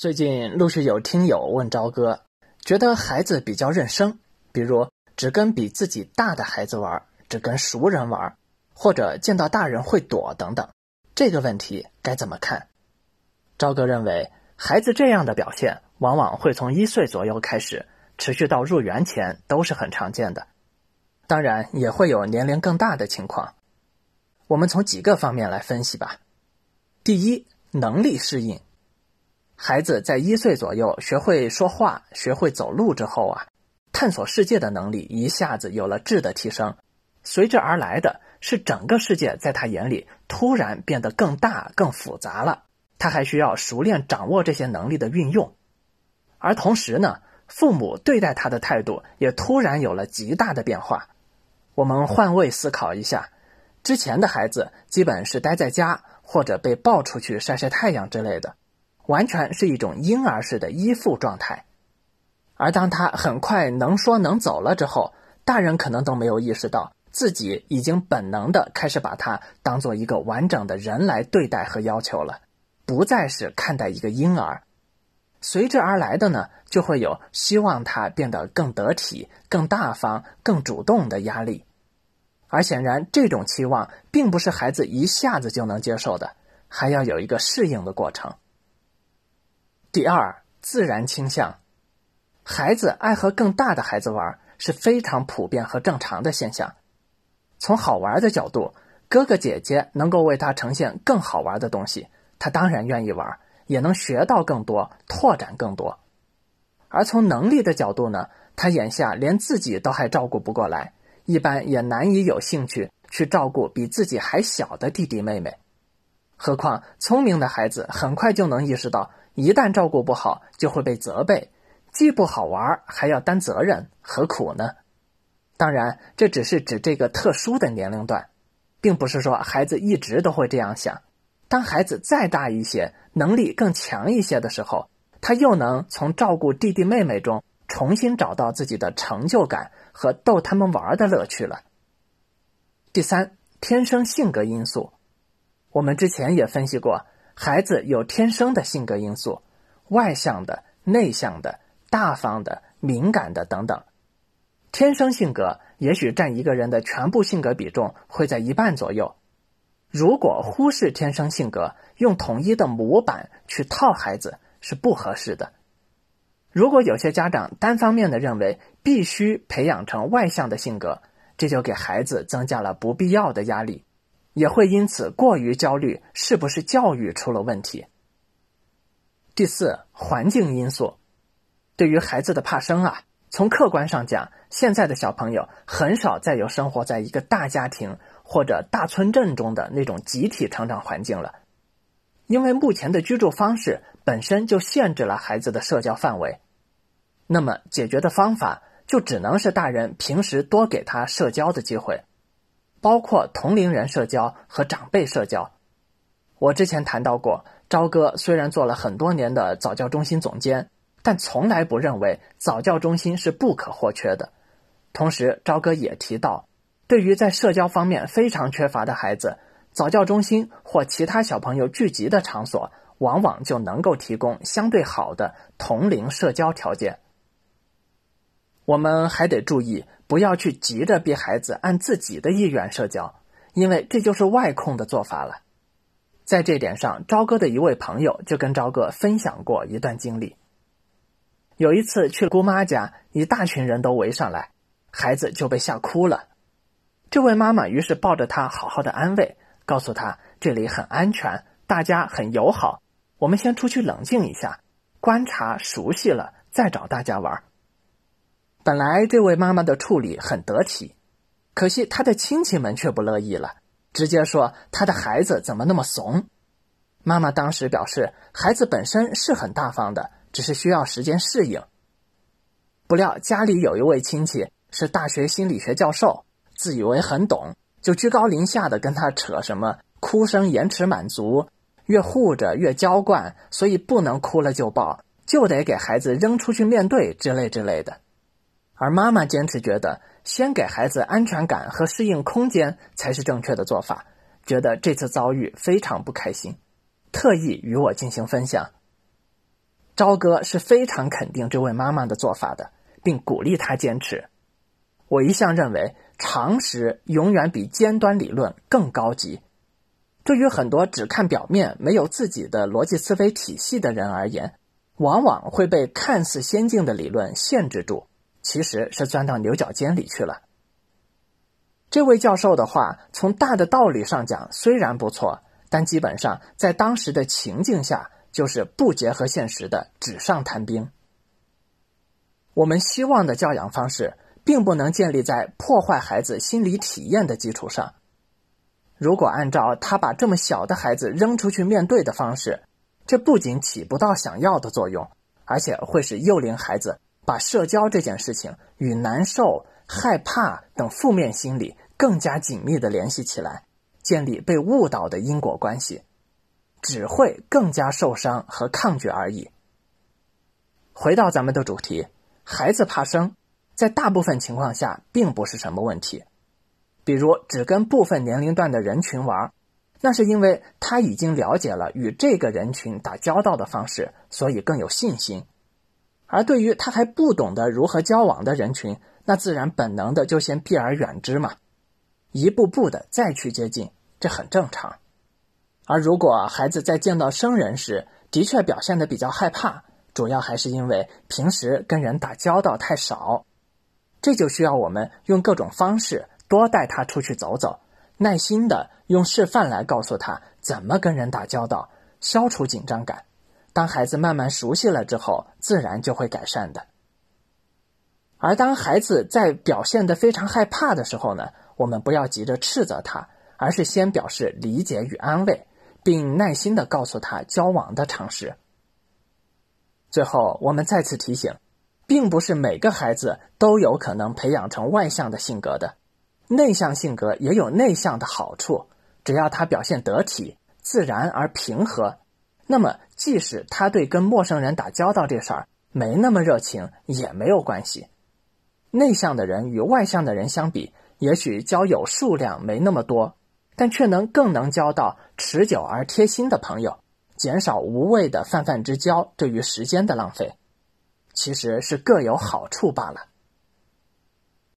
最近陆续有听友问朝哥，觉得孩子比较认生，比如只跟比自己大的孩子玩，只跟熟人玩，或者见到大人会躲等等，这个问题该怎么看？朝哥认为，孩子这样的表现往往会从一岁左右开始，持续到入园前都是很常见的，当然也会有年龄更大的情况。我们从几个方面来分析吧。第一，能力适应。孩子在一岁左右学会说话、学会走路之后啊，探索世界的能力一下子有了质的提升，随之而来的是整个世界在他眼里突然变得更大、更复杂了。他还需要熟练掌握这些能力的运用，而同时呢，父母对待他的态度也突然有了极大的变化。我们换位思考一下，之前的孩子基本是待在家或者被抱出去晒晒太阳之类的。完全是一种婴儿式的依附状态，而当他很快能说能走了之后，大人可能都没有意识到自己已经本能的开始把他当做一个完整的人来对待和要求了，不再是看待一个婴儿。随之而来的呢，就会有希望他变得更得体、更大方、更主动的压力，而显然这种期望并不是孩子一下子就能接受的，还要有一个适应的过程。第二，自然倾向，孩子爱和更大的孩子玩是非常普遍和正常的现象。从好玩的角度，哥哥姐姐能够为他呈现更好玩的东西，他当然愿意玩，也能学到更多，拓展更多。而从能力的角度呢，他眼下连自己都还照顾不过来，一般也难以有兴趣去照顾比自己还小的弟弟妹妹。何况聪明的孩子很快就能意识到。一旦照顾不好，就会被责备，既不好玩，还要担责任，何苦呢？当然，这只是指这个特殊的年龄段，并不是说孩子一直都会这样想。当孩子再大一些，能力更强一些的时候，他又能从照顾弟弟妹妹中重新找到自己的成就感和逗他们玩的乐趣了。第三，天生性格因素，我们之前也分析过。孩子有天生的性格因素，外向的、内向的、大方的、敏感的等等。天生性格也许占一个人的全部性格比重会在一半左右。如果忽视天生性格，用统一的模板去套孩子是不合适的。如果有些家长单方面的认为必须培养成外向的性格，这就给孩子增加了不必要的压力。也会因此过于焦虑，是不是教育出了问题？第四，环境因素，对于孩子的怕生啊，从客观上讲，现在的小朋友很少再有生活在一个大家庭或者大村镇中的那种集体成长环境了，因为目前的居住方式本身就限制了孩子的社交范围。那么，解决的方法就只能是大人平时多给他社交的机会。包括同龄人社交和长辈社交。我之前谈到过，朝哥虽然做了很多年的早教中心总监，但从来不认为早教中心是不可或缺的。同时，朝哥也提到，对于在社交方面非常缺乏的孩子，早教中心或其他小朋友聚集的场所，往往就能够提供相对好的同龄社交条件。我们还得注意。不要去急着逼孩子按自己的意愿社交，因为这就是外控的做法了。在这点上，朝哥的一位朋友就跟朝哥分享过一段经历。有一次去姑妈家，一大群人都围上来，孩子就被吓哭了。这位妈妈于是抱着他好好的安慰，告诉他这里很安全，大家很友好，我们先出去冷静一下，观察熟悉了再找大家玩。本来这位妈妈的处理很得体，可惜她的亲戚们却不乐意了，直接说她的孩子怎么那么怂。妈妈当时表示，孩子本身是很大方的，只是需要时间适应。不料家里有一位亲戚是大学心理学教授，自以为很懂，就居高临下的跟他扯什么哭声延迟满足，越护着越娇惯，所以不能哭了就抱，就得给孩子扔出去面对之类之类的。而妈妈坚持觉得，先给孩子安全感和适应空间才是正确的做法。觉得这次遭遇非常不开心，特意与我进行分享。朝哥是非常肯定这位妈妈的做法的，并鼓励她坚持。我一向认为，常识永远比尖端理论更高级。对于很多只看表面、没有自己的逻辑思维体系的人而言，往往会被看似先进的理论限制住，其实是钻到牛角尖里去了。这位教授的话，从大的道理上讲虽然不错，但基本上在当时的情境下，就是不结合现实的纸上谈兵。我们希望的教养方式，并不能建立在破坏孩子心理体验的基础上。如果按照他把这么小的孩子扔出去面对的方式，这不仅起不到想要的作用，而且会使幼龄孩子把社交这件事情与难受、害怕等负面心理更加紧密的联系起来，建立被误导的因果关系，只会更加受伤和抗拒而已。回到咱们的主题，孩子怕生，在大部分情况下并不是什么问题。比如只跟部分年龄段的人群玩，那是因为他已经了解了与这个人群打交道的方式，所以更有信心。而对于他还不懂得如何交往的人群，那自然本能的就先避而远之嘛，一步步的再去接近，这很正常。而如果孩子在见到生人时，的确表现的比较害怕，主要还是因为平时跟人打交道太少，这就需要我们用各种方式。多带他出去走走，耐心的用示范来告诉他怎么跟人打交道，消除紧张感。当孩子慢慢熟悉了之后，自然就会改善的。而当孩子在表现的非常害怕的时候呢，我们不要急着斥责他，而是先表示理解与安慰，并耐心的告诉他交往的常识。最后，我们再次提醒，并不是每个孩子都有可能培养成外向的性格的。内向性格也有内向的好处，只要他表现得体、自然而平和，那么即使他对跟陌生人打交道这事儿没那么热情，也没有关系。内向的人与外向的人相比，也许交友数量没那么多，但却能更能交到持久而贴心的朋友，减少无谓的泛泛之交对于时间的浪费，其实是各有好处罢了。